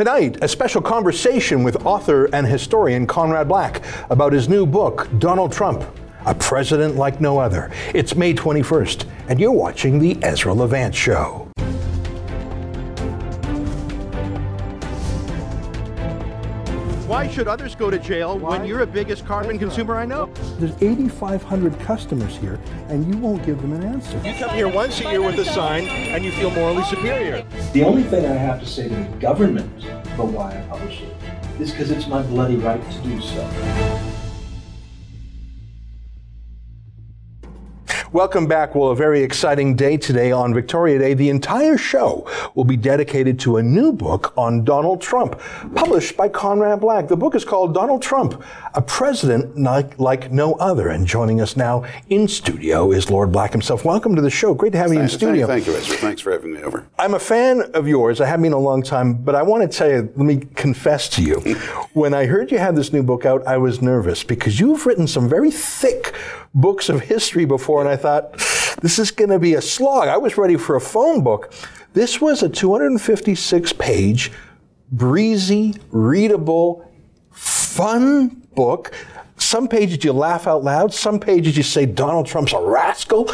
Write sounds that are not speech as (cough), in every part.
Tonight, a special conversation with author and historian Conrad Black about his new book, Donald Trump, A President Like No Other. It's May 21st, and you're watching The Ezra Levant Show. Why should others go to jail when you're the biggest carbon consumer I know? There's 8,500 customers here, and you won't give them an answer. You come here once a year with a sign, and you feel morally superior. The only thing I have to say to the government for why I publish it is because it's my bloody right to do so. Welcome back. Well, a very exciting day today on Victoria Day. The entire show will be dedicated to a new book on Donald Trump, published by Conrad Black. The book is called Donald Trump, a president like, like no other. And joining us now in studio is Lord Black himself. Welcome to the show. Great to have you in studio. Thank, thank you, Ezra. Thanks for having me over. I'm a fan of yours. I have been a long time, but I want to tell you, let me confess to you. (laughs) when I heard you had this new book out, I was nervous because you've written some very thick books of history before, and I thought, this is going to be a slog. I was ready for a phone book. This was a 256 page, breezy, readable, fun book. Some pages you laugh out loud, some pages you say Donald Trump's a rascal.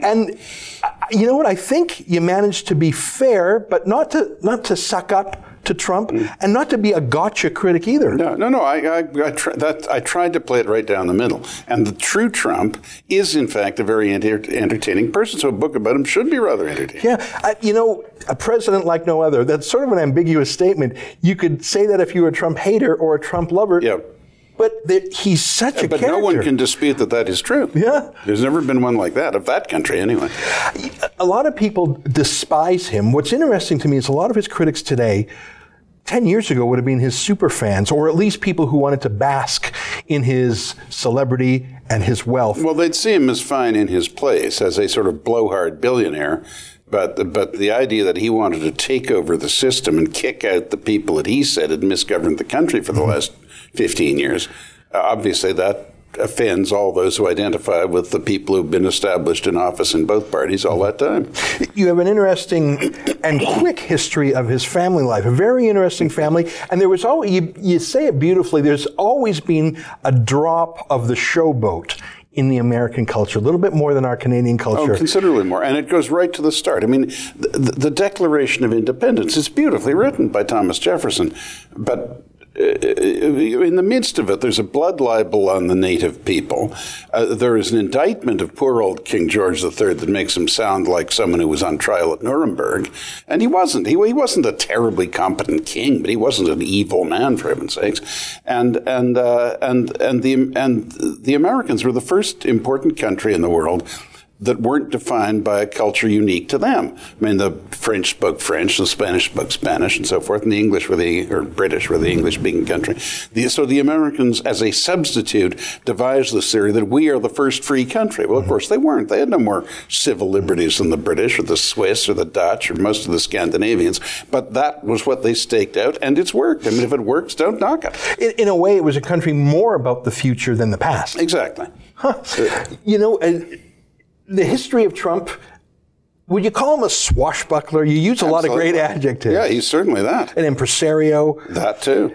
And uh, you know what? I think you managed to be fair, but not to not to suck up to Trump, mm. and not to be a gotcha critic either. No, no, no. I, I, I, that, I tried to play it right down the middle. And the true Trump is, in fact, a very enter- entertaining person. So a book about him should be rather entertaining. Yeah, you know, a president like no other. That's sort of an ambiguous statement. You could say that if you were a Trump hater or a Trump lover. Yeah. But he's such a but character. no one can dispute that that is true. Yeah. There's never been one like that, of that country anyway. A lot of people despise him. What's interesting to me is a lot of his critics today 10 years ago would have been his super fans, or at least people who wanted to bask in his celebrity and his wealth. Well, they'd see him as fine in his place as a sort of blowhard billionaire. But, but the idea that he wanted to take over the system and kick out the people that he said had misgoverned the country for the mm-hmm. last 15 years, uh, obviously that offends all those who identify with the people who've been established in office in both parties all that time. You have an interesting and quick history of his family life, a very interesting family. And there was always, you, you say it beautifully, there's always been a drop of the showboat in the American culture, a little bit more than our Canadian oh, culture. Oh, considerably more. And it goes right to the start. I mean, the, the Declaration of Independence is beautifully written by Thomas Jefferson, but in the midst of it, there's a blood libel on the native people. Uh, there is an indictment of poor old King George III that makes him sound like someone who was on trial at Nuremberg, and he wasn't. He, he wasn't a terribly competent king, but he wasn't an evil man, for heaven's sakes. And and uh, and and the and the Americans were the first important country in the world that weren't defined by a culture unique to them. I mean, the French spoke French, the Spanish spoke Spanish, and so forth, and the English were the, or British were the English-speaking country. The, so the Americans, as a substitute, devised this theory that we are the first free country. Well, of mm-hmm. course, they weren't. They had no more civil liberties than the British or the Swiss or the Dutch or most of the Scandinavians, but that was what they staked out, and it's worked. I mean, if it works, don't knock it. In, in a way, it was a country more about the future than the past. Exactly. Huh. You know, uh, the history of Trump, would you call him a swashbuckler? You use a Absolutely. lot of great adjectives. Yeah, he's certainly that. An impresario. That too.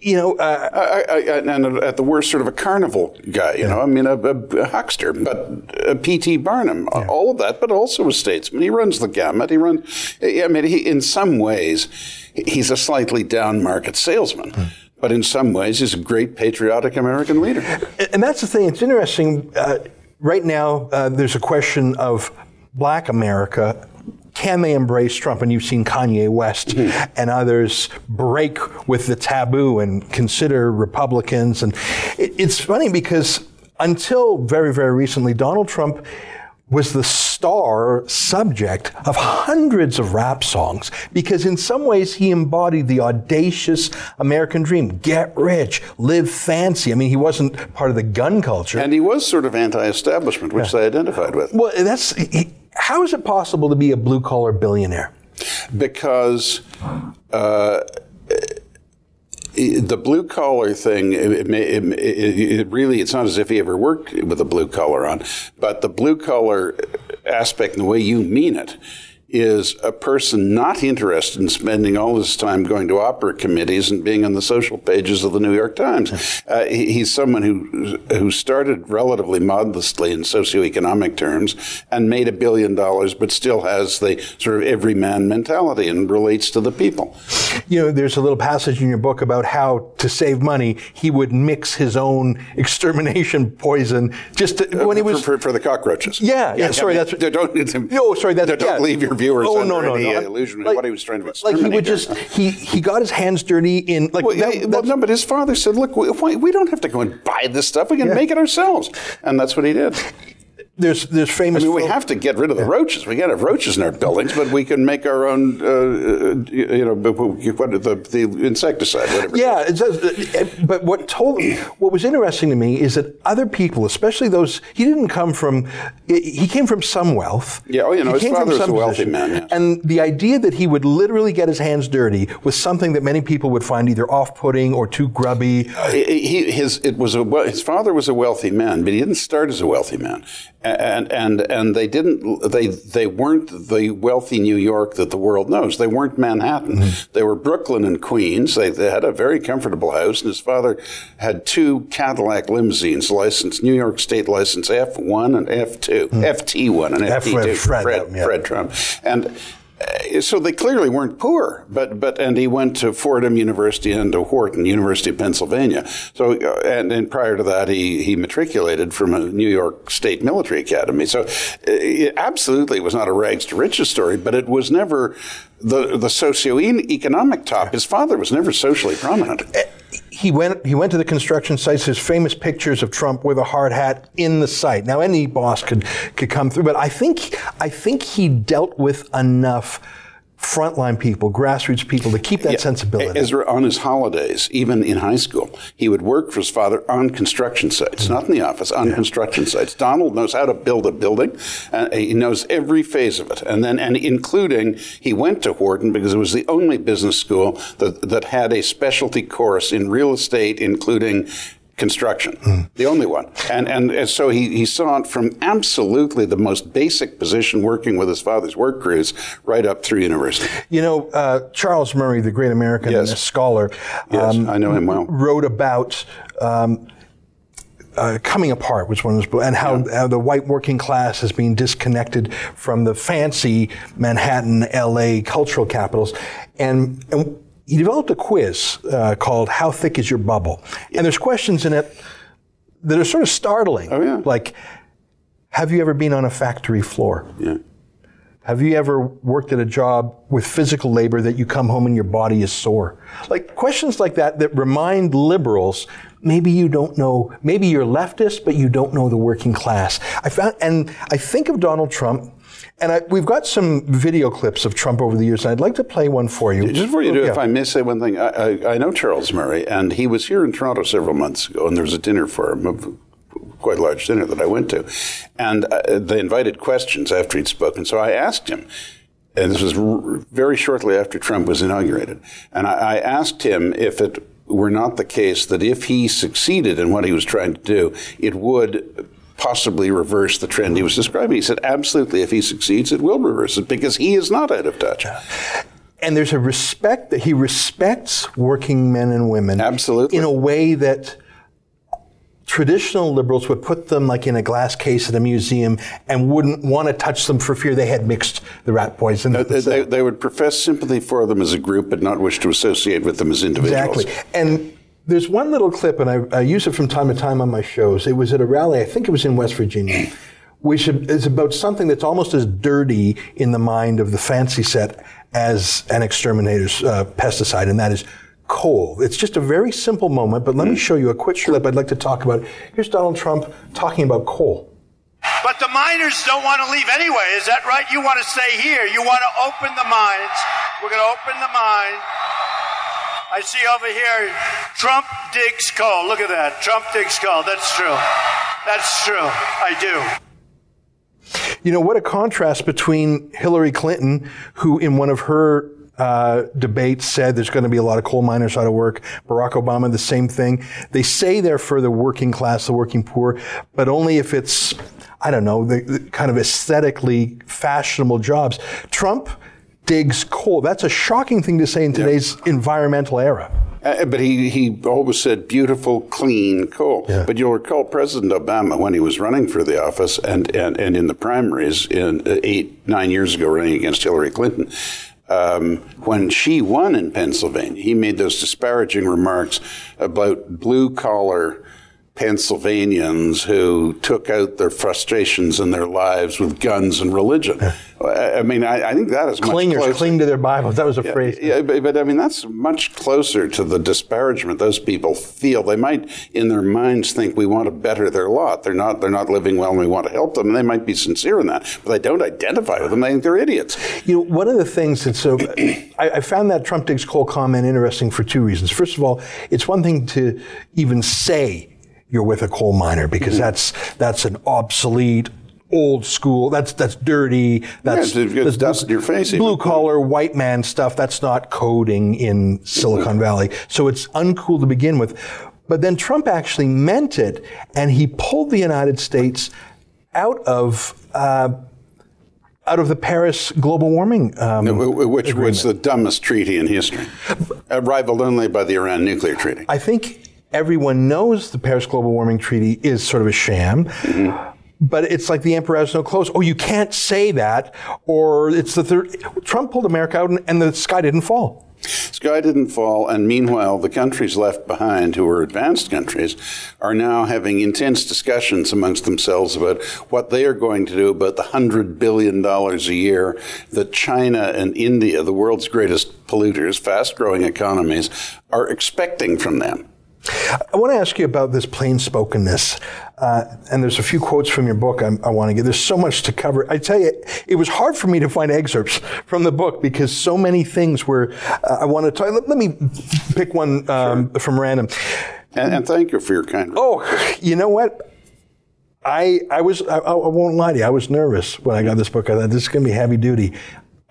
You know, uh, I, I, and at the worst, sort of a carnival guy. You yeah. know, I mean, a, a, a huckster, but P.T. Barnum, yeah. all of that, but also a statesman. He runs the gamut. He runs. I mean, he, in some ways, he's a slightly down market salesman. Mm. But in some ways, he's a great patriotic American leader. And that's the thing. It's interesting. Uh, right now, uh, there's a question of black America. Can they embrace Trump? And you've seen Kanye West mm-hmm. and others break with the taboo and consider Republicans. And it, it's funny because until very, very recently, Donald Trump was the star subject of hundreds of rap songs because in some ways he embodied the audacious American dream. Get rich, live fancy. I mean, he wasn't part of the gun culture. And he was sort of anti-establishment, which yeah. they identified with. Well, that's, he, how is it possible to be a blue collar billionaire? Because, uh, the blue collar thing, it, it, it, really, it's not as if he ever worked with a blue collar on, but the blue collar aspect and the way you mean it is a person not interested in spending all his time going to opera committees and being on the social pages of the New York Times. (laughs) Uh, he, he's someone who who started relatively modestly in socioeconomic terms and made a billion dollars, but still has the sort of everyman mentality and relates to the people. You know, there's a little passage in your book about how to save money he would mix his own (laughs) extermination poison just to, when he was for, for, for the cockroaches. Yeah, yeah. sorry, I mean, that's don't. No, sorry, that's don't yeah. leave your viewers Oh under no, no, no. Uh, illusion Like- of what he was trying to Like he would just he he got his hands dirty in like Well, that- well, no, but his father said, "Look, we, we don't have to go and buy this stuff. We can Yeah. make it ourselves." And that's what he did. There's there's I mean, we have to get rid of the roaches. We can't have roaches in our buildings, but we can make our own, uh, uh, you know, what the, the insecticide, whatever. Yeah, it does. uh, But what told what was interesting to me is that other people, especially those, he didn't come from. He came from some wealth. Yeah, oh, you know, He his came from father was some a wealthy position. man, yes. And the idea that he would literally get his hands dirty was something that many people would find either off-putting or too grubby. He, he- his it was a his father was a wealthy man, but he didn't start as a wealthy man, and and and they didn't they they weren't the wealthy New York that the world knows. They weren't Manhattan. Hmm. They were Brooklyn and Queens. They, they had a very comfortable house, and his father had two Cadillac limousines licensed New York State license F one and F two, hmm. FT one and F- FT two, Fred, Fred, yeah. Fred Trump, and. Uh, So they clearly weren't poor, but but and he went to Fordham University and to Wharton University of Pennsylvania. So uh, and, and prior to that, he he matriculated from a New York State Military Academy. So uh, it absolutely was not a rags to riches story, but it was never the the socioeconomic top. His father was never socially prominent. He went he went to the construction sites. His famous pictures of Trump with a hard hat in the site. Now any boss could could come through, but I think I think he dealt with enough frontline people, grassroots people to keep that Yeah. sensibility. Ezra, on his holidays, even in high school, he would work for his father on construction sites, not in the office, on construction sites. Donald knows how to build a building. Uh, he knows every phase of it, and then and including he went to Wharton because it was the only business school that that had a specialty course in real estate, including construction, the only one. And, and and so he, he saw it from absolutely the most basic position, working with his father's work crews, right up through university. you know, uh, Charles Murray, the great American Yes. scholar, Yes, um, I know him well. wrote about. Um, uh, coming apart was one of books, and how, how the white working class is being disconnected from the fancy Manhattan, L.A. cultural capitals, and, and he developed a quiz uh, called "How Thick Is Your Bubble?" And there's questions in it that are sort of startling, Oh, yeah. like, "Have you ever been on a factory floor?" Yeah. Have you ever worked at a job with physical labor that you come home and your body is sore? Like questions like that that remind liberals maybe you don't know, maybe you're leftist, but you don't know the working class. I found, and I think of Donald Trump, and I, we've got some video clips of Trump over the years, and I'd like to play one for you. Just before you do, Yeah. if I may say one thing, I, I, I know Charles Murray, and he was here in Toronto several months ago, and there was a dinner for him, a quite large dinner that I went to, and uh, they invited questions after he'd spoken. So I asked him, and this was r- very shortly after Trump was inaugurated, and I, I asked him if it were not the case that if he succeeded in what he was trying to do, it would possibly reverse the trend he was describing. He said, absolutely, if he succeeds, it will reverse it because he is not out of touch. and there's a respect that he respects working men and women Absolutely. in a way that traditional liberals would put them like in a glass case at a museum and wouldn't want to touch them for fear they had mixed the rat poison. They, they, they would profess sympathy for them as a group, but not wish to associate with them as individuals. Exactly. And there's one little clip, and I, I use it from time to time on my shows. It was at a rally, I think it was in West Virginia, which is about something that's almost as dirty in the mind of the fancy set as an exterminator's uh, pesticide, and that is coal. It's just a very simple moment, but let me show you a quick clip I'd like to talk about. Here's Donald Trump talking about coal. But the miners don't want to leave anyway. Is that right? You want to stay here. You want to open the mines. We're going to open the mine. I see over here, Trump digs coal. Look at that. Trump digs coal. That's true. That's true. I do. You know, what a contrast between Hillary Clinton, who in one of her uh, debates said there's going to be a lot of coal miners out of work. Barack Obama, the same thing. They say they're for the working class, the working poor, but only if it's I don't know, the, the kind of aesthetically fashionable jobs. Trump digs coal. That's a shocking thing to say in today's environmental era. Uh, but he, he always said beautiful, clean coal. Yeah. But you'll recall President Obama, when he was running for the office and, and, and in the primaries in uh, eight, nine years ago, running against Hillary Clinton, um, when she won in Pennsylvania, he made those disparaging remarks about blue collar Pennsylvanians who took out their frustrations in their lives with guns and religion. I mean, I, I think that is much Clingers cling to their Bibles. That was a phrase. Yeah, but, but I mean, that's much closer to the disparagement those people feel. They might, in their minds, think we want to better their lot. They're not. They're not living well, and we want to help them. And they might be sincere in that, but they don't identify with them. They think they're idiots. You know, one of the things that's so, I, I found that Trump digs coal comment interesting for two reasons. First of all, it's one thing to even say you're with a coal miner because Mm-hmm. that's that's an obsolete. Old school. That's that's dirty. That's it's- it's dust in your face even. Blue collar white man stuff. That's not coding in Silicon Valley. So it's uncool to begin with. But then Trump actually meant it, and he pulled the United States out of uh, out of the Paris global warming um, Which was the dumbest treaty in history, uh, rivaled only by the Iran nuclear treaty. I think everyone knows the Paris Global Warming Treaty is sort of a sham. But it's like the emperor has no clothes. Oh, you can't say that, or it's the third. Trump pulled America out, and, and the sky didn't fall. Sky didn't fall, and meanwhile, the countries left behind, who are advanced countries, are now having intense discussions amongst themselves about what they are going to do about the $100 billion a year that China and India, the world's greatest polluters, fast growing economies, are expecting from them. I want to ask you about this plain spokenness. Uh, and there's a few quotes from your book I, I want to get. There's so much to cover. I tell you, it was hard for me to find excerpts from the book because so many things were. Uh, I want to talk. Let, let me pick one um, from random. And, and thank you for your kind. Oh, you know what? I I was I, I won't lie to you. I was nervous when I got this book. I thought this is going to be heavy duty.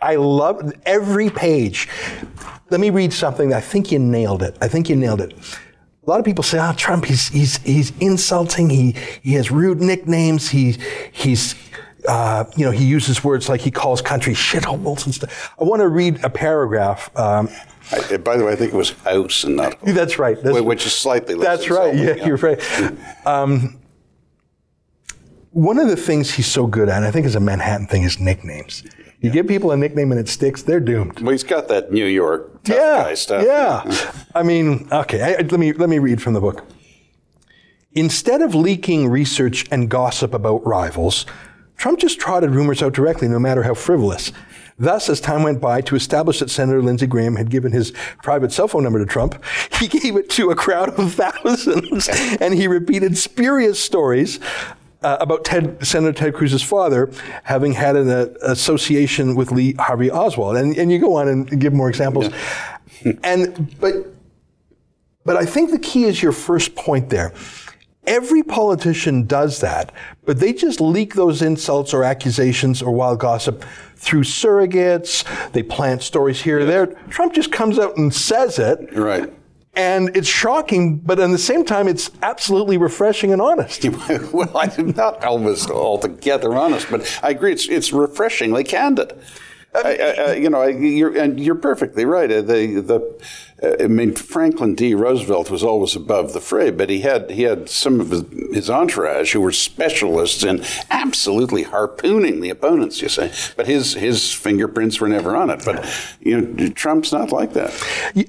I love every page. Let me read something. I think you nailed it. I think you nailed it. A lot of people say, "Oh, Trump, he's he's he's insulting. He he has rude nicknames. He he's." Uh, you know, he uses words like he calls countries shitholes and stuff. I want to read a paragraph. Um, I, by the way, I think it was house and not home. that's right. That's, Which is slightly less That's right. insulting, Yeah, (laughs) you're right. Um, one of the things he's so good at, and I think is a Manhattan thing, is nicknames. You give people a nickname and it sticks, they're doomed. Well, he's got that New York tough yeah, guy stuff. yeah. I mean, okay. I- let me let me read from the book. Instead of leaking research and gossip about rivals, Trump just trotted rumors out directly, no matter how frivolous. Thus, as time went by, to establish that Senator Lindsey Graham had given his private cell phone number to Trump, he (laughs) gave it to a crowd of thousands, and he repeated spurious stories uh, about Ted, Senator Ted Cruz's father having had an uh, association with Lee Harvey Oswald, and, and you go on and give more examples. and but but I think the key is your first point there. Every politician does that, but they just leak those insults or accusations or wild gossip through surrogates. They plant stories here or there. Trump just comes out and says it. Right. And it's shocking, but at the same time, it's absolutely refreshing and honest. (laughs) well, I'm not always altogether honest, but I agree. It's it's refreshingly candid. I, I, you know, I, you're and you're perfectly right. Uh, The the uh, I mean, Franklin D. Roosevelt was always above the fray, but he had he had some of his, his entourage who were specialists in absolutely harpooning the opponents. You say, but his his fingerprints were never on it. But you know, Trump's not like that.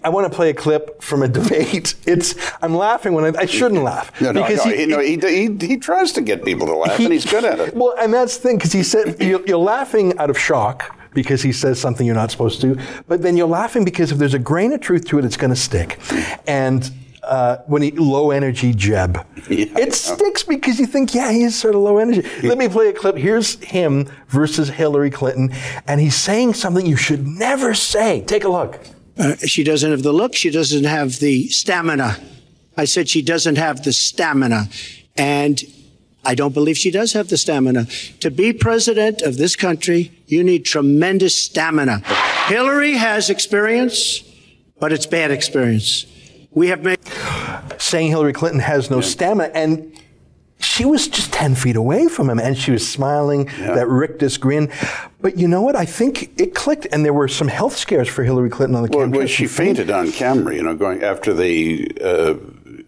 I want to play a clip from a (laughs) debate. It's I'm laughing when I, I shouldn't laugh No, no, because no, he, no, he, he, he tries to get people to laugh, and he's good at it. Well, and that's the thing because he said you're, you're laughing out of shock because he says something you're not supposed to, but then you're laughing because if there's a grain of truth to it, it's going to stick. And uh, when he low energy Jeb, Yeah, it sticks because you think, yeah, he is sort of low energy. Let me play a clip. Here's him versus Hillary Clinton, and he's saying something you should never say. Take a look. Uh, she doesn't have the look. She doesn't have the stamina. I said she doesn't have the stamina. And I don't believe she does have the stamina. To be president of this country, you need tremendous stamina. Hillary has experience, but it's bad experience. We have made saying Hillary Clinton has no stamina, and she was just 10 feet away from him and she was smiling, that rictus grin. But you know what? I think it clicked, and there were some health scares for Hillary Clinton on the Well, campaign. well, she fainted on camera, you know, going after the uh,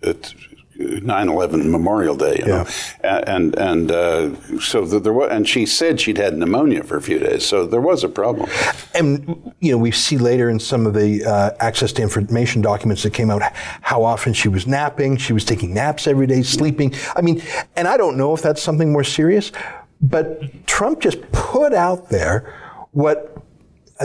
at 9/11 Memorial Day, you know, and and uh, so th- there was, and she said she'd had pneumonia for a few days, so there was a problem. And you know, we see later in some of the uh, access to information documents that came out how often she was napping. She was taking naps every day, sleeping. I mean, and I don't know if that's something more serious, but Trump just put out there what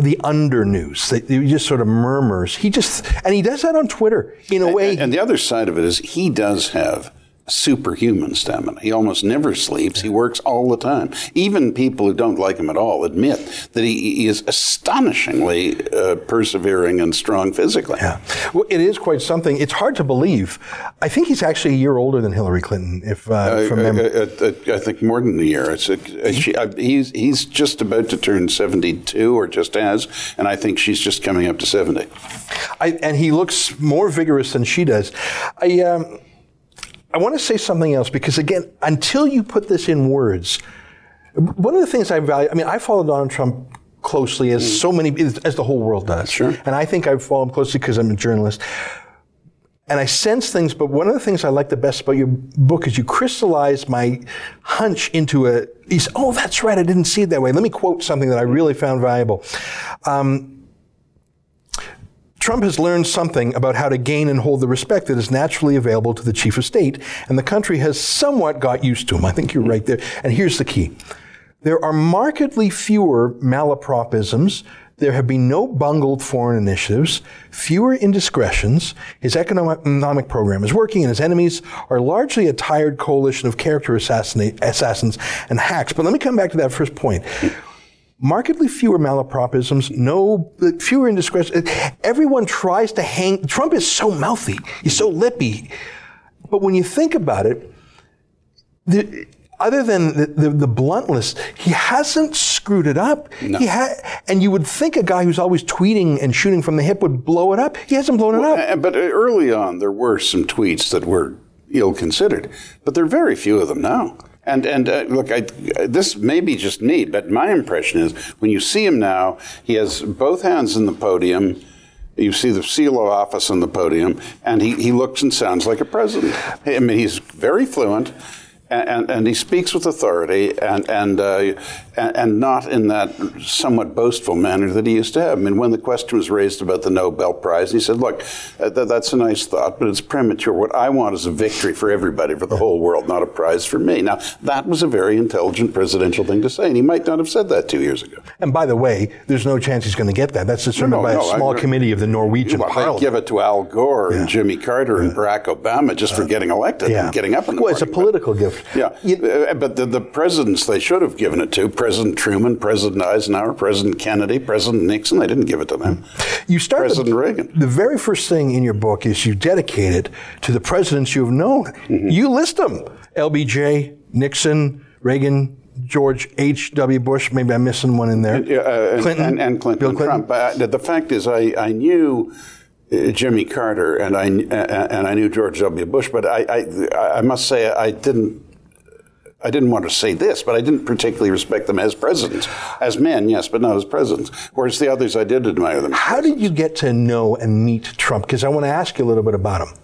the under news that he just sort of murmurs. He just and he does that on Twitter in a way. And, and the other side of it is he does have superhuman stamina. He almost never sleeps. He works all the time. Even people who don't like him at all admit that he, he is astonishingly uh, persevering and strong physically. Yeah. Well, it is quite something. It's hard to believe. I think he's actually a year older than Hillary Clinton, if uh, from I, memory. I, think more than a year. It's a, she, I, he's he's just about to turn seventy-two, or just as, and I think she's just coming up to seventy. I, and he looks more vigorous than she does. I, um, I want to say something else because, again, until you put this in words, one of the things I value, I mean, I follow Donald Trump closely as so many, as the whole world does. Sure. And I think I follow him closely because I'm a journalist. And I sense things, but one of the things I like the best about your book is you crystallize my hunch into a, oh, that's right, I didn't see it that way. Let me quote something that I really found valuable. Um, Trump has learned something about how to gain and hold the respect that is naturally available to the chief of state, and the country has somewhat got used to him. I think you're right there. And here's the key there are markedly fewer malapropisms. There have been no bungled foreign initiatives, fewer indiscretions. His economic, program is working, and his enemies are largely a tired coalition of character assassins and hacks. But let me come back to that first point markedly fewer malapropisms, no fewer indiscretions. Everyone tries to hang. Trump is so mouthy. He's so lippy. But when you think about it, the, other than the, the, the bluntness, he hasn't screwed it up. He ha- and you would think a guy who's always tweeting and shooting from the hip would blow it up. He hasn't blown it up. Uh, But early on, there were some tweets that were ill-considered, but there are very few of them now. And and uh, look, I, this may be just me, but my impression is when you see him now, he has both hands in the podium. You see the CLO office on the podium, and he, he looks and sounds like a president. I mean, he's very fluent. And, and, and he speaks with authority and and, uh, and not in that somewhat boastful manner that he used to have. I mean, when the question was raised about the Nobel Prize, he said, "Look, uh, th- that's a nice thought, but it's premature. What I want is a victory for everybody, for the whole world, not a prize for me." Now, that was a very intelligent presidential thing to say, and he might not have said that two years ago. And by the way, there's no chance he's going to get that. That's determined No, by no, a I- small committee of the Norwegian Well, they Parliament. give it to Al Gore and Jimmy Carter and Barack Obama just for getting elected yeah. and getting up in the Well, it's a morning. But- political gift. Yeah, You- Uh, but the, the presidents they should have given it to President Truman, President Eisenhower, President Kennedy, President Nixon. They didn't give it to them. You start President the, Reagan. The very first thing in your book is you dedicate it to the presidents you have known. Mm-hmm. You list them: LBJ, Nixon, Reagan, George H. W. Bush. Maybe I'm missing one in there. Yeah, uh, and, Clinton and, and Clinton, Bill Clinton. Trump. Uh, the fact is, I, I knew uh, Jimmy Carter and I uh, and I knew George W. Bush, but I, I I must say I didn't. I didn't want to say this, but I didn't particularly respect them as presidents. As men, yes, but not as presidents. Whereas the others, I did admire them. How did you get to know and meet Trump? Because I want to ask you a little bit about him.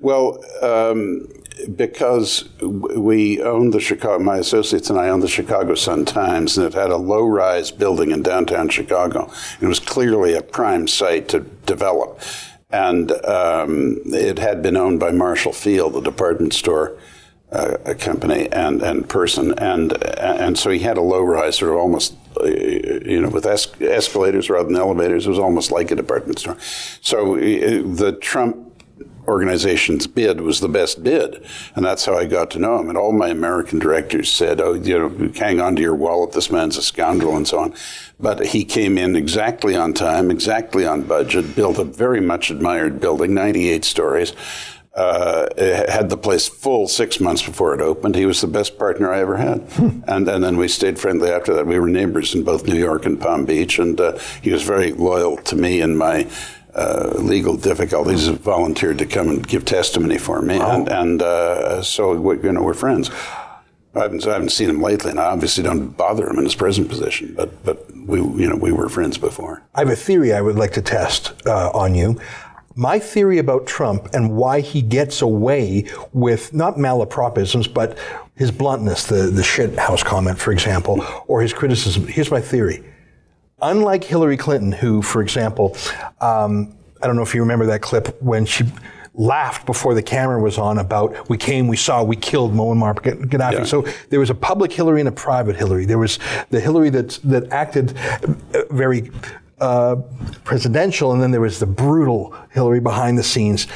Well, um, because we owned the Chicago, my associates and I owned the Chicago Sun Times, and it had a low-rise building in downtown Chicago. It was clearly a prime site to develop, and um, it had been owned by Marshall Field, the department store. Uh, a company and and person and and so he had a low rise sort of almost uh, you know with es- escalators rather than elevators it was almost like a department store so uh, the Trump organization's bid was the best bid, and that's how I got to know him. And all my American directors said, "Oh, you know, hang on to your wallet. This man's a scoundrel," and so on. But he came in exactly on time, exactly on budget, built a very much admired building, 98 stories. Uh, had the place full six months before it opened. He was the best partner I ever had, and and then we stayed friendly after that. We were neighbors in both New York and Palm Beach, and uh, he was very loyal to me in my uh, legal difficulties. Volunteered to come and give testimony for me, and and uh, so we, you know we're friends. I haven't, I haven't seen him lately, and I obviously don't bother him in his present position. But but we you know we were friends before. I have a theory I would like to test uh, on you. My theory about Trump and why he gets away with not malapropisms, but his bluntness, the, the shit house comment, for example, or his criticism. Here's my theory. Unlike Hillary Clinton, who, for example, um, I don't know if you remember that clip when she laughed before the camera was on about we came, we saw, we killed Muammar Gaddafi. Yeah. So there was a public Hillary and a private Hillary. There was the Hillary that that acted very uh, presidential, and then there was the brutal Hillary behind the scenes.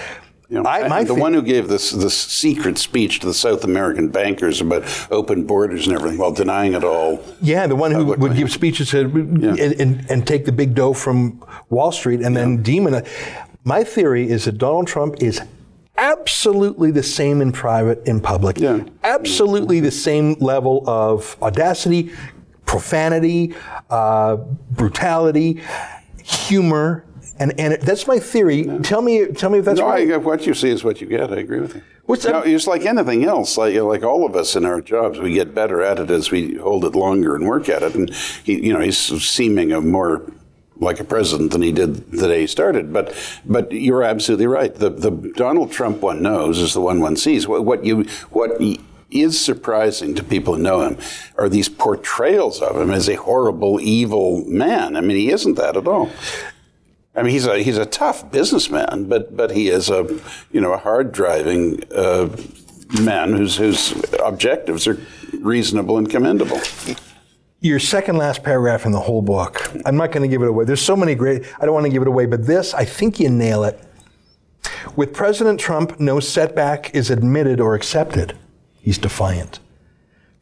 You know, I- the one who gave this this secret speech to the South American bankers about open borders and everything, while denying it all. Yeah, the one who would give speeches to, and, and, and take the big dough from Wall Street and then demon it. My theory is that Donald Trump is absolutely the same in private, in public. Yeah. Absolutely the same level of audacity, profanity, uh, brutality, humor. And, and it, that's my theory. Tell me, tell me if that's no, right. I, what you see is what you get. I agree with you. What's no, it's like anything else. Like like all of us in our jobs, we get better at it as we hold it longer and work at it. And he, you know, he's seeming a more like a president than he did the day he started. But but you're absolutely right. The the Donald Trump one knows is the one one sees. What, what you what. Is surprising to people who know him are these portrayals of him as a horrible, evil man. I mean, he isn't that at all. I mean, he's a he's a tough businessman, but but he is a you know a hard driving uh, man whose whose objectives are reasonable and commendable. your second last paragraph in the whole book. I'm not going to give it away. There's so many great, I don't want to give it away, but this, I think you nail it. With President Trump, no setback is admitted or accepted. He's defiant.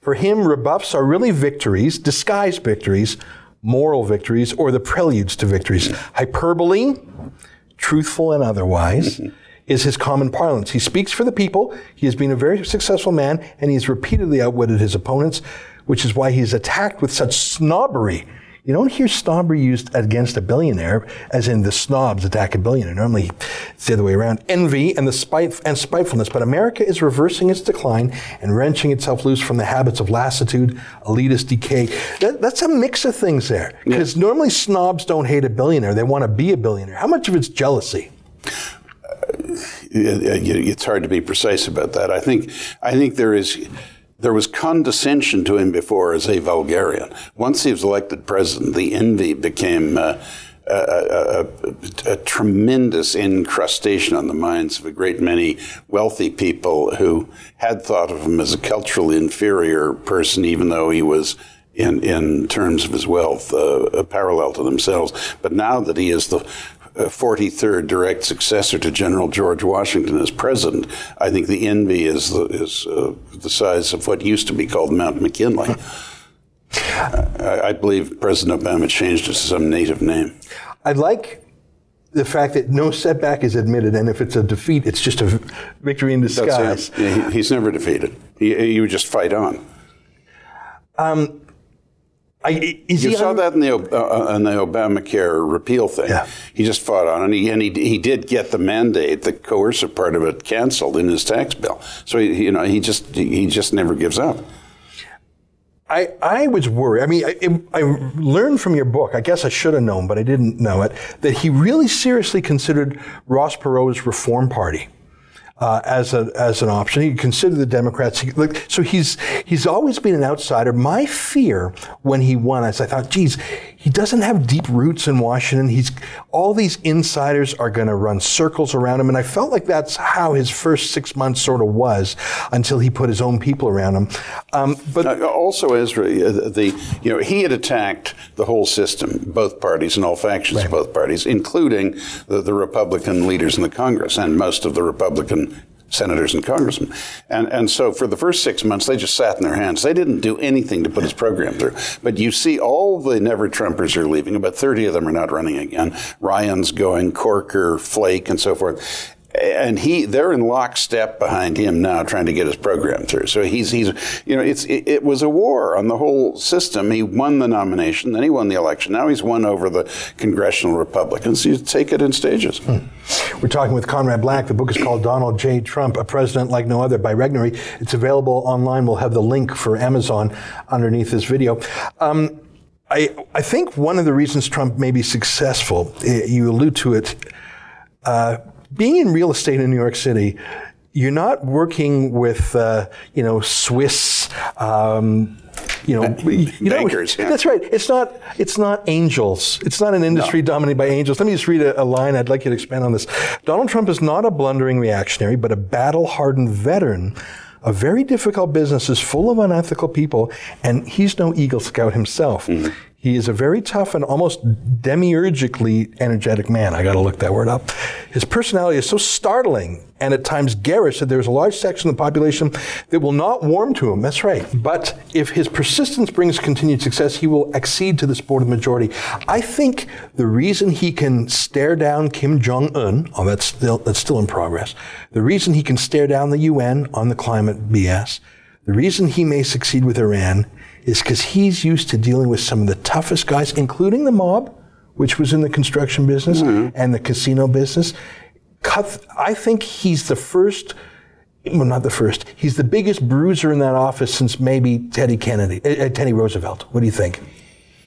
For him, rebuffs are really victories, disguised victories, moral victories, or the preludes to victories. Hyperbole, truthful and otherwise, (laughs) is his common parlance. He speaks for the people. He has been a very successful man, and he has repeatedly outwitted his opponents, which is why he is attacked with such snobbery. You don't hear snobbery used against a billionaire, as in the snobs attack a billionaire. Normally, it's the other way around. Envy and the spite and spitefulness. But America is reversing its decline and wrenching itself loose from the habits of lassitude, elitist decay. That, that's a mix of things there. Because normally snobs don't hate a billionaire; they want to be a billionaire. How much of it's jealousy? Uh, it's hard to be precise about that. I think I think there is there was condescension to him before as a vulgarian. Once he was elected president, the envy became. Uh, a, a, a, a tremendous incrustation on the minds of a great many wealthy people who had thought of him as a culturally inferior person, even though he was in, in terms of his wealth, uh, parallel to themselves. But now that he is the uh, 43rd direct successor to General George Washington as president, I think the envy is the, is uh, the size of what used to be called Mount McKinley. (laughs) I, I believe President Obama changed it to some native name. I like the fact that no setback is admitted, and if it's a defeat, it's just a victory in disguise. Yeah, he, he's never defeated. Would just fight on. I, is You he saw that in the uh, in the Obamacare repeal thing. Yeah. He just fought on, and he and he, he did get the mandate, the coercive part of it, canceled in his tax bill. So he, you know he just he just never gives up. I, I was worried. I mean, I, I learned from your book, I guess I should have known, but I didn't know it, that he really seriously considered Ross Perot's Reform Party. Uh, as a as an option, he considered the Democrats. Like, so he's he's always been an outsider. My fear when he won, is I thought, geez, he doesn't have deep roots in Washington. He's all these insiders are going to run circles around him, and I felt like that's how his first six months sort of was until he put his own people around him. Um, but Uh, also, Ezra, uh, the you know he had attacked the whole system, both parties and all factions of both parties, including the, the Republican leaders in the Congress and most of the Republican senators and congressmen. And and so for the first six months, they just sat in their hands. They didn't do anything to put his program through. But you see, all the never Trumpers are leaving. About thirty of them are not running again. Ryan's going, Corker, Flake, and so forth. And he they're in lockstep behind him now trying to get his program through. So he's he's you know it's it, it, was a war on the whole system. He won the nomination then he won the election. Now he's won over the congressional republicans. You take it in stages. Hmm. we're talking with conrad black. The book is called donald j. Trump a president like no other by regnery. It's available online. We'll have the link for amazon underneath this video. Um, I, I think one of the reasons Trump may be successful, eh, you allude to it, uh, being in real estate in New York City, you're not working with, uh, you know, Swiss, um, you know, you bankers. Know, yeah. That's right. It's not. It's not angels. It's not an industry no. dominated by angels. Let me just read a, a, line. I'd like you to expand on this. Donald Trump is not a blundering reactionary, but a battle-hardened veteran A very difficult business is full of unethical people, and he's no Eagle Scout himself. Mm-hmm. He is a very tough and almost demiurgically energetic man. I got to look that word up. His personality is so startling and at times garish that there's a large section of the population that will not warm to him. That's right. But if his persistence brings continued success, he will accede to the support of the majority. I think the reason he can stare down Kim Jong Un, oh, that's still that's still in progress. The reason he can stare down the UN on the climate BS. The reason he may succeed with Iran is because he's used to dealing with some of the toughest guys, including the mob, which was in the construction business mm-hmm. and the casino business. I think he's the first, well, not the first, he's the biggest bruiser in that office since maybe Teddy Kennedy, uh, Teddy Roosevelt. What do you think?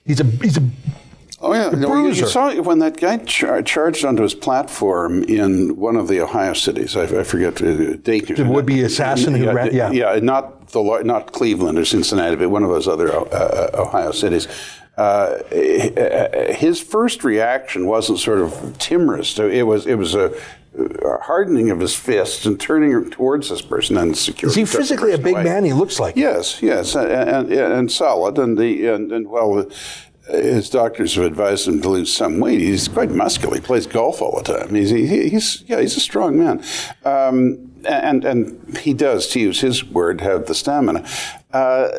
He's a, he's a, Oh yeah, no, you saw when that guy char- charged onto his platform in one of the Ohio cities. I, I forget uh, Dayton. The would-be assassin who yeah, ran. Yeah, yeah, not the not Cleveland or Cincinnati, but one of those other uh, uh Ohio cities. Uh, his first reaction wasn't sort of timorous. It was it was a hardening of his fists and turning towards this person and security. Is he physically a big away. man? He looks like. Yes, yes, and, and, and solid, and the and, and well, his doctors have advised him to lose some weight. He's quite muscular. He plays golf all the time. He's he, he's yeah, he's a strong man. Um, and and he does, to use his word, have the stamina. Uh,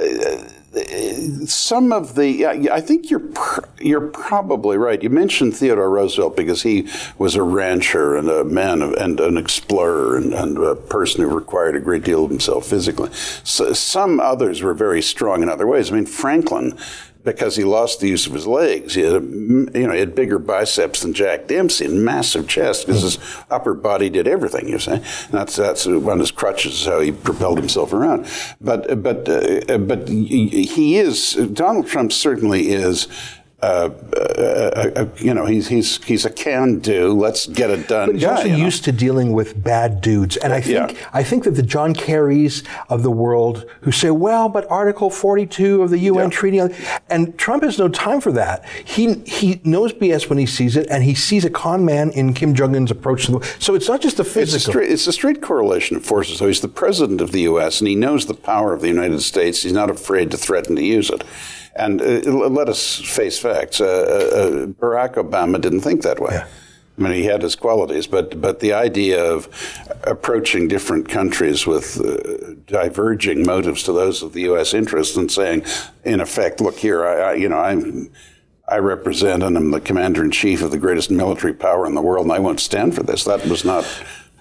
some of the, I think you're you're probably right. You mentioned Theodore Roosevelt because he was a rancher and a man of, and an explorer and, and, a person who required a great deal of himself physically. So some others were very strong in other ways. I mean, Franklin because he lost the use of his legs. He had, a, you know, he had bigger biceps than Jack Dempsey and massive chest because his upper body did everything. You say that's that's one of his crutches is how he propelled himself around. But but uh, but he is Donald Trump certainly is uh, uh, uh, you know, he's he's he's a can-do. Let's get it done. But he's guy, also you know? used to dealing with bad dudes, and I think yeah. I think that the John Kerrys of the world who say, "Well, but Article 42 of the UN yeah. Treaty," and Trump has no time for that. He he knows BS when he sees it, and he sees a con man in Kim Jong Un's approach to the. So it's not just the physical. It's a, straight, it's a straight correlation of forces. So he's the president of the U.S. and he knows the power of the United States. He's not afraid to threaten to use it. And uh, let us face facts. Uh, uh, Barack Obama didn't think that way. Yeah. I mean, he had his qualities, but but the idea of approaching different countries with uh, diverging motives to those of the U.S. interest and saying, in effect, look here, I, I you know, I'm. I represent and I'm the commander in chief of the greatest military power in the world, and I won't stand for this. That was not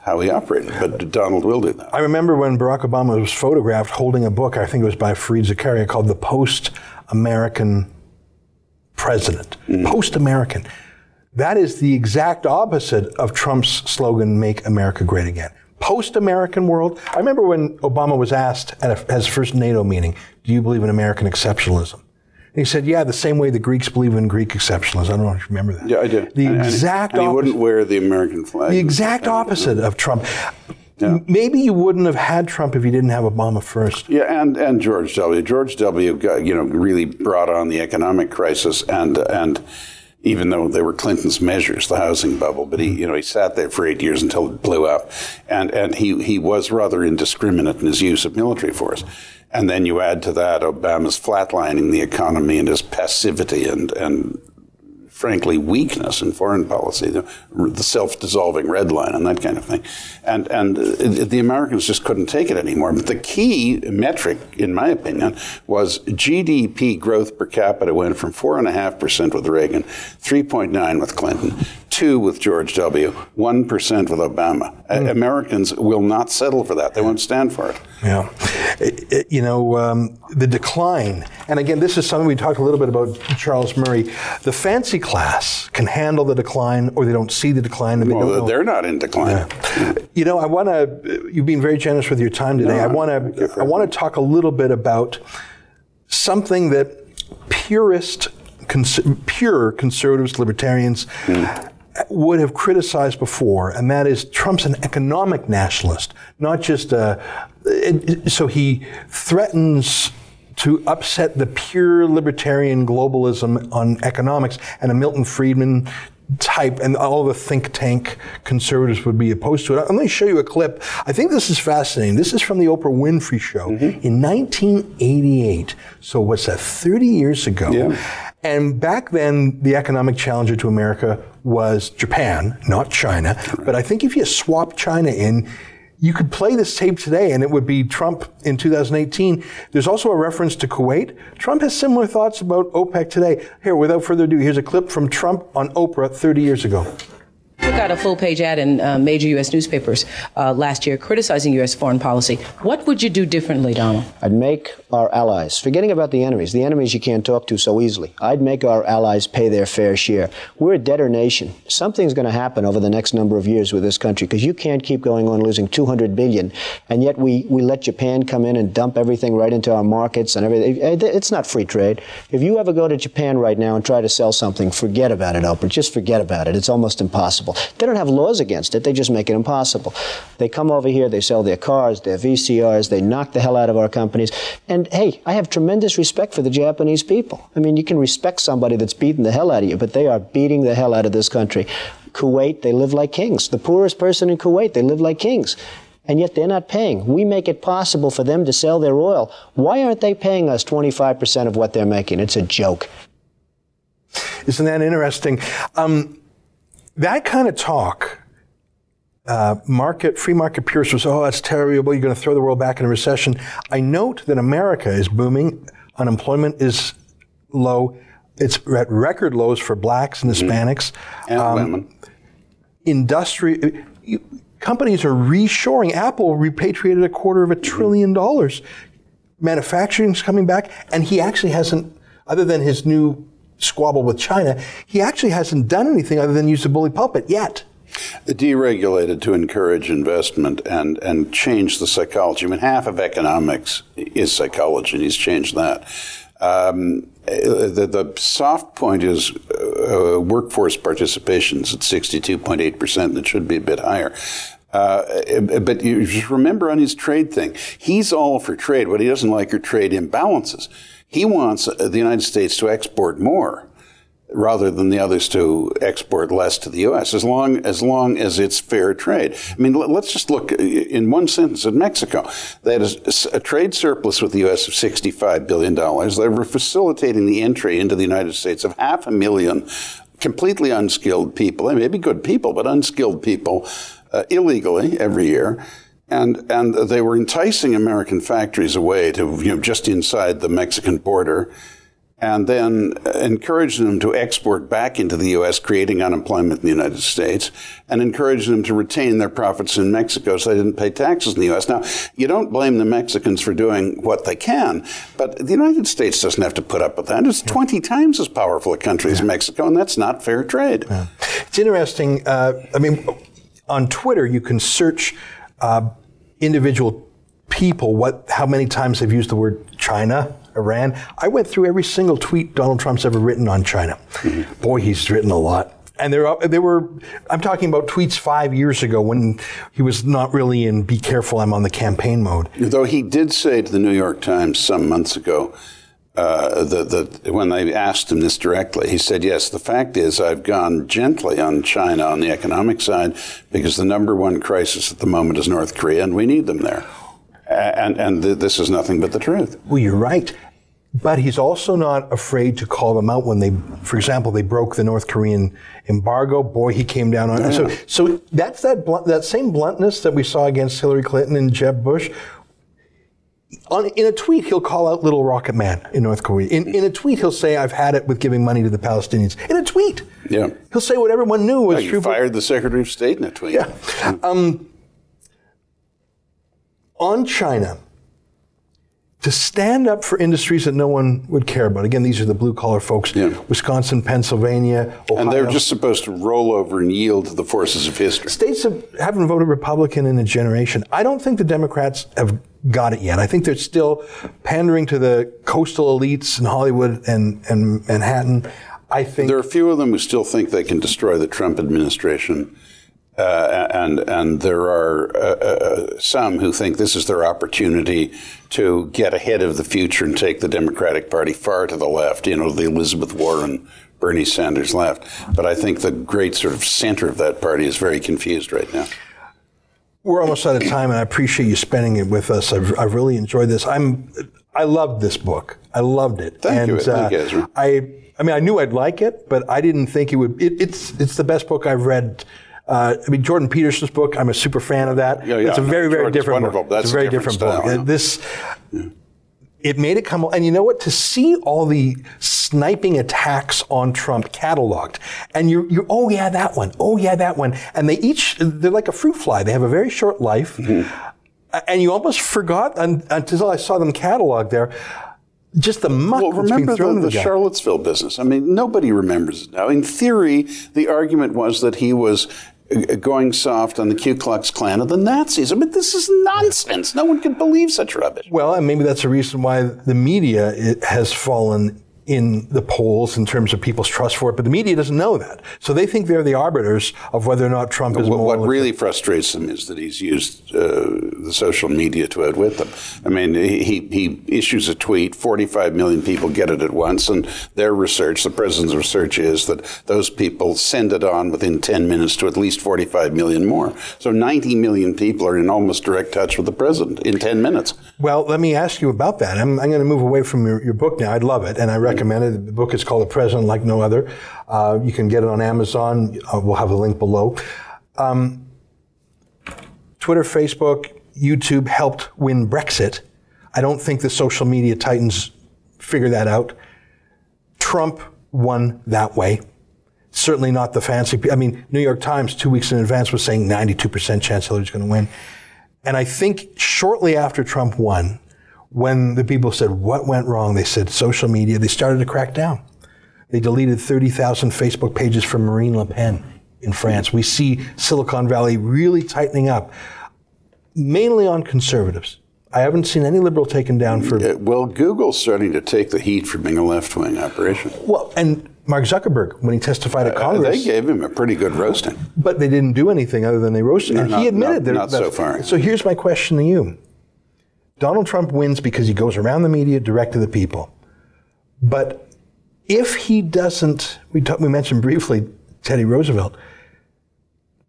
how he operated. But Donald will do that. I remember when Barack Obama was photographed holding a book, I think it was by Fareed Zakaria, called The Post American president, mm. post American. That is the exact opposite of Trump's slogan, Make America Great Again. Post American world. I remember when Obama was asked at, his first NATO meeting, Do you believe in American exceptionalism? And he said, Yeah, the same way the Greeks believe in Greek exceptionalism. I don't know if you remember that. Yeah, I do. The and, exact and he, and he wouldn't wear the American flag. The exact opposite of Trump. Yeah. Maybe you wouldn't have had Trump if you didn't have Obama first. Yeah, and, and George W. George W. Got, you know really brought on the economic crisis, and and even though they were Clinton's measures, the housing bubble, but he mm-hmm. you know he sat there for eight years until it blew up, and and he he was rather indiscriminate in his use of military force. And then you add to that Obama's flatlining the economy and his passivity and, and frankly, weakness in foreign policy, the, the self-dissolving red line and that kind of thing. And, and the Americans just couldn't take it anymore. But the key metric, in my opinion, was GDP growth per capita went from 4.5% with Reagan, 3.9 with Clinton, two with George W., 1% with Obama. A- hmm. Americans will not settle for that. They won't stand for it. Yeah. It- it- you know, um, the decline, and again, this is something we talked a little bit about Charles Murray. The fancy class can handle the decline or they don't see the decline and they Well, know. they're not in decline. Hmm. You know, I want to. You've been very generous with your time today. I want to. I want to talk a little bit about something that purist, cons- pure conservatives, libertarians. Hmm. Would have criticized before, and that is Trump's an economic nationalist, not just a. it- it- so he threatens to upset the pure libertarian globalism on economics, and a Milton Friedman type, and all the think tank conservatives would be opposed to it. I'm going to show you a clip. I think this is fascinating. This is from the Oprah Winfrey Show mm-hmm. in 1988. So what's that? 30 years ago. Yeah. And back then, the economic challenger to America was Japan, not China. But I think if you swap China in, you could play this tape today and it would be Trump in 2018. There's also a reference to Kuwait. Trump has similar thoughts about OPEC today. Here, without further ado, here's a clip from Trump on Oprah 30 years ago. Took out a full page ad in uh, major U.S. newspapers uh, last year criticizing U.S. foreign policy. What would you do differently, Donald? I'd make our allies, forgetting about the enemies, the enemies you can't talk to so easily, I'd make our allies pay their fair share. We're a debtor nation. Something's going to happen over the next number of years with this country because you can't keep going on losing 200 billion, and yet we, we let Japan come in and dump everything right into our markets and everything. It's not free trade. If you ever go to Japan right now and try to sell something, forget about it, Oprah. Just forget about it. It's almost impossible. They don't have laws against it. They just make it impossible. They come over here, they sell their cars, their VCRs, they knock the hell out of our companies. And hey, I have tremendous respect for the Japanese people. I mean, you can respect somebody that's beating the hell out of you, but they are beating the hell out of this country. Kuwait, they live like kings. The poorest person in Kuwait, they live like kings. And yet they're not paying. We make it possible for them to sell their oil. Why aren't they paying us 25% of what they're making? It's a joke. Isn't that interesting? Um, that kind of talk, uh, market, free market purists was, oh, that's terrible. You're going to throw the world back in a recession. I note that America is booming. Unemployment is low. It's at record lows for blacks and Hispanics. And Um, women. Industry, you- companies are reshoring. Apple repatriated a quarter of a trillion dollars. Manufacturing's coming back, and he actually hasn't, other than his new squabble with China, he actually hasn't done anything other than use the bully pulpit yet. deregulated to encourage investment and, and change the psychology. I mean, half of economics is psychology, and he's changed that. Um, the, the soft point is uh, workforce participation is at 62.8%, and it should be a bit higher. Uh, but you just remember on his trade thing, he's all for trade. What he doesn't like are trade imbalances. He wants the United States to export more rather than the others to export less to the U.S. as long as long as it's fair trade. I mean, let- let's just look in one sentence at Mexico. That is a, trade surplus with the U.S. of sixty-five billion dollars. They were facilitating the entry into the United States of half a million completely unskilled people. They may be good people, but unskilled people uh, illegally every year. And, and they were enticing American factories away to, you know, just inside the Mexican border and then encouraging them to export back into the U.S., creating unemployment in the United States, and encouraging them to retain their profits in Mexico so they didn't pay taxes in the U.S. Now, you don't blame the Mexicans for doing what they can, but the United States doesn't have to put up with that. It's 20 times as powerful a country as Mexico, and that's not fair trade. It's interesting. Uh, I mean, on Twitter, you can search uh, individual people. What, how many times they've used the word China, Iran? I went through every single tweet Donald Trump's ever written on China. Mm-hmm. Boy, he's written a lot. And there, are- there were. I'm talking about tweets five years ago when he was not really in "Be careful, I'm on the campaign mode." Though he did say to the New York Times some months ago uh, that, that when they asked him this directly, he said, Yes, the fact is I've gone gently on China on the economic side because the number one crisis at the moment is North Korea and we need them there. And, and th- this is nothing but the truth. Well, you're right. But he's also not afraid to call them out when they, for example, they broke the North Korean embargo. Boy, he came down on it. So, so that's that blunt, that same bluntness that we saw against Hillary Clinton and Jeb Bush. On, in a tweet, he'll call out Little Rocket Man in North Korea. In, in a tweet, he'll say, "I've had it with giving money to the Palestinians." In a tweet, Yeah. He'll say what everyone knew was He true. fired the Secretary of State in a tweet. Yeah. Um, on China, to stand up for industries that no one would care about. Again, these are the blue collar folks Yeah. Wisconsin, Pennsylvania, Ohio. And they're just supposed to roll over and yield to the forces of history. States have, haven't voted Republican in a generation. I don't think the Democrats have got it yet. I think they're still pandering to the coastal elites in Hollywood and, and Manhattan. I think There are a few of them who still think they can destroy the Trump administration. Uh, and and there are uh, uh, some who think this is their opportunity to get ahead of the future and take the Democratic Party far to the left, you know, the Elizabeth Warren, Bernie Sanders left. But I think the great sort of center of that party is very confused right now. we're almost out of time, and I appreciate you spending it with us. I've, I've really enjoyed this. I'm, I loved this book. I loved it. Thank and, you. Thank you, uh, Ezra. I, I mean, I knew I'd like it, but I didn't think it would. It, it's, it's the best book I've read. Uh, I mean, Jordan Peterson's book. I'm a super fan of that. Yeah, yeah. It's a very, very different wonderful. book. That's it's a very a different different, book. yeah. This. It made it come, and you know what? To see all the sniping attacks on Trump cataloged, and you're, you're, oh yeah, that one, oh yeah, that one, and they each, they're like a fruit fly. They have a very short life, and you almost forgot until I saw them cataloged there, just the muck Well, remember the, the the. Charlottesville business. I mean, nobody remembers it now. In theory, the argument was that he was going soft on the Ku Klux Klan and the Nazis. I mean, this is nonsense. No one can believe such rubbish. Well, and maybe that's the reason why the media has fallen in the polls in terms of people's trust for it, but the media doesn't know that. So they think they're the arbiters of whether or not Trump is What, moral. what really frustrates them is that he's used uh, the social media to outwit them. I mean, he, he issues a tweet, 45 million people get it at once, and their research, the president's research, is that those people send it on within 10 minutes to at least 45 million more. So 90 million people are in almost direct touch with the president in 10 minutes. Well, let me ask you about that. I'm, I'm going to move away from your, your book now. I'd love it, and I recommend it. The book is called "The President Like No Other." Uh, you can get it on Amazon. Uh, we'll have a link below. Um, Twitter, Facebook, YouTube helped win Brexit. I don't think the social media titans figure that out. Trump won that way. Certainly not the fancy. I mean, New York Times two weeks in advance was saying 92% chance Hillary's going to win. And I think shortly after Trump won, when the people said, What went wrong? They said, Social media. They started to crack down. They deleted 30,000 Facebook pages from Marine Le Pen in France. We see Silicon Valley really tightening up, mainly on conservatives. I haven't seen any liberal taken down for. Uh, Well, Google's starting to take the heat for being a left wing operation. Well, and Mark Zuckerberg, when he testified at Uh, Congress. they gave him a pretty good roasting. But they didn't do anything other than they roasted. No, and not- he admitted not- that. not so far. So here's my question to you: Donald Trump wins because he goes around the media, direct to the people. But if he doesn't, we talk, we mentioned briefly Teddy Roosevelt.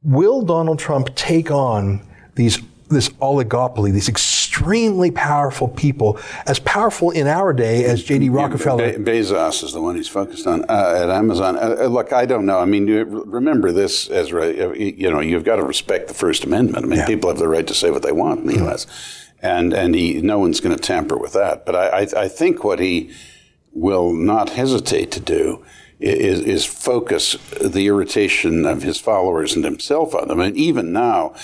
Will Donald Trump take on these this oligopoly, these extremely powerful people, as powerful in our day as J.D. Rockefeller? Be- Bezos is the one he's focused on uh, at Amazon. Uh, uh, look, I don't know. I mean, remember this, Ezra. You know, you've got to respect the First Amendment. I mean, Yeah. people have the right to say what they want in the U.S., and and he, no one's going to tamper with that. But I, I, I think what he will not hesitate to do is, is focus the irritation of his followers and himself on them. And even now,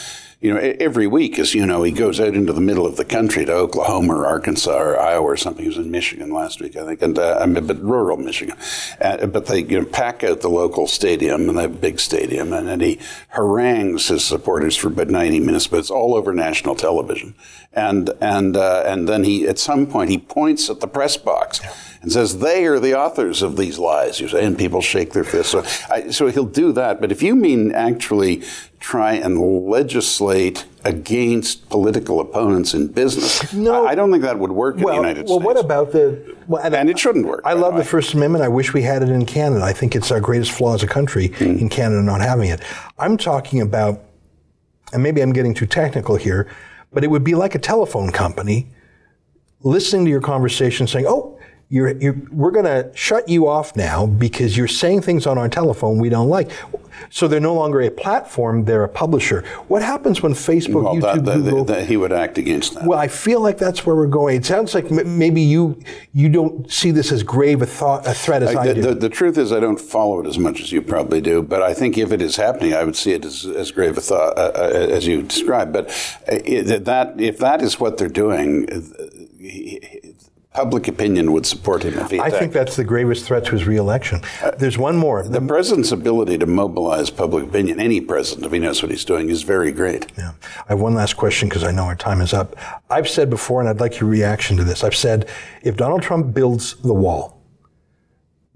you know, every week, as you know, he goes out into the middle of the country to Oklahoma or Arkansas or Iowa or something. He was in Michigan last week, I think, and uh, I mean, but rural Michigan. Uh, but they you know, pack out the local stadium and that big stadium, and then he harangues his supporters for about 90 minutes. But it's all over national television, and and uh, and then he at some point he points at the press box and says they are the authors of these lies. You say, and people shake their fists. So, I, so he'll do that. But if you mean actually try and legislate against political opponents in business, No. I, I don't think that would work in well, the United well, States. Well, what about the? Well, And it shouldn't work, I love the. First Amendment. I wish we had it in Canada. I think it's our greatest flaw as a country Hmm. in Canada not having it. I'm talking about, and maybe I'm getting too technical here, but it would be like a telephone company listening to your conversation, saying, "Oh, You're, you're, we're going to shut you off now because you're saying things on our telephone we don't like. So they're no longer a platform; they're a publisher. What happens when Facebook, Well, YouTube, that, that, Google? that he would act against that. well, I feel like that's where we're going. It sounds like m- maybe you you don't see this as grave a thought, a threat as I, the, do. the, the truth is, I don't follow it as much as you probably do. But I think if it is happening, I would see it as, as grave a thought uh, uh, as you described. But uh, it, that if that is what they're doing, uh, he- public opinion would support him if he I think that's the gravest threat to his reelection. There's one more. the president's ability to mobilize public opinion, any president, if he knows what he's doing, is very great. Yeah. I have one last question because I know our time is up. I've said before, and I'd like your reaction to this. I've said if Donald Trump builds the wall,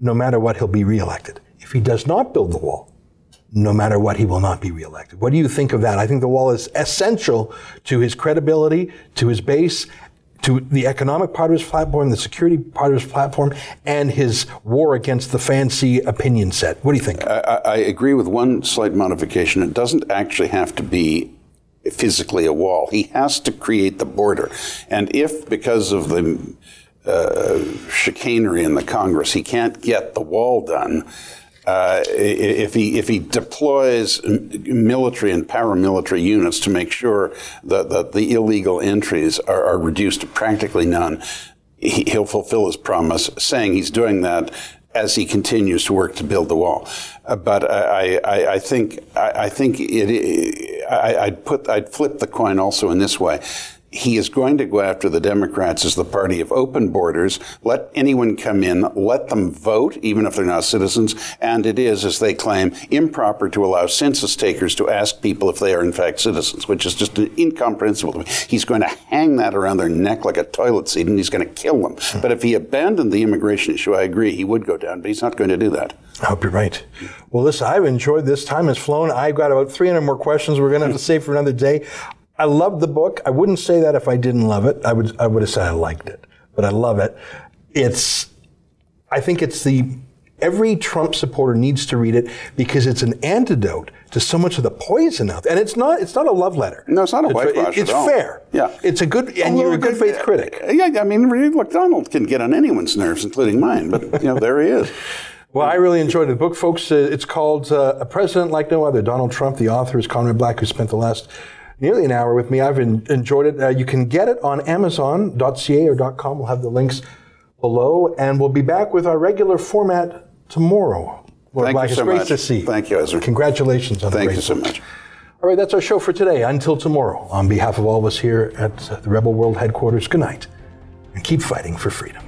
no matter what, he'll be reelected. If he does not build the wall, no matter what, he will not be reelected. What do you think of that? I think the wall is essential to his credibility, to his base, to the economic part of his platform, the security part of his platform, and his war against the fancy opinion set. What do you think? I, I agree with one slight modification. It doesn't actually have to be physically a wall. He has to create the border. And if, because of the uh, chicanery in the Congress, he can't get the wall done, uh, if he if he deploys military and paramilitary units to make sure that, that the illegal entries are, are reduced to practically none, he, he'll fulfill his promise, saying he's doing that as he continues to work to build the wall. Uh, but I, I, I think I, I think it. I, I'd put I'd flip the coin also in this way. He is going to go after the Democrats as the party of open borders. Let anyone come in. Let them vote, even if they're not citizens. And it is, as they claim, improper to allow census takers to ask people if they are in fact citizens, which is just incomprehensible. He's going to hang that around their neck like a toilet seat, and he's going to kill them. But if he abandoned the immigration issue, I agree, he would go down. But he's not going to do that. I hope you're right. Well, listen, I've enjoyed this. Time has flown. I've got about 300 more questions we're going to have to save for another day. I love the book. I wouldn't say that if I didn't love it. I would, I would have said I liked it, but I love it. It's, I think it's the, every Trump supporter needs to read it because it's an antidote to so much of the poison out there. And it's not, it's not a love letter. No, it's not a It's- whitewash It's at all. fair. Yeah. It's a good, and you're a good faith critic. Yeah, I mean, really, look, Donald can get on anyone's nerves, including mine. But you know, there he is. (laughs) Well, I really enjoyed the book, folks. Uh, it's called uh, A President Like No Other. Donald Trump, the author, is Conrad Black, who spent the last nearly an hour with me. I've en- enjoyed it. Uh, you can get it on Amazon.ca or .com. We'll have the links below, and we'll be back with our regular format tomorrow. Lord Thank Black, you it's so great much. to see. Thank you, Ezra. Congratulations on the Thank you so much. All right, that's our show for today. Until tomorrow, on behalf of all of us here at the Rebel World headquarters, good night, and keep fighting for freedom.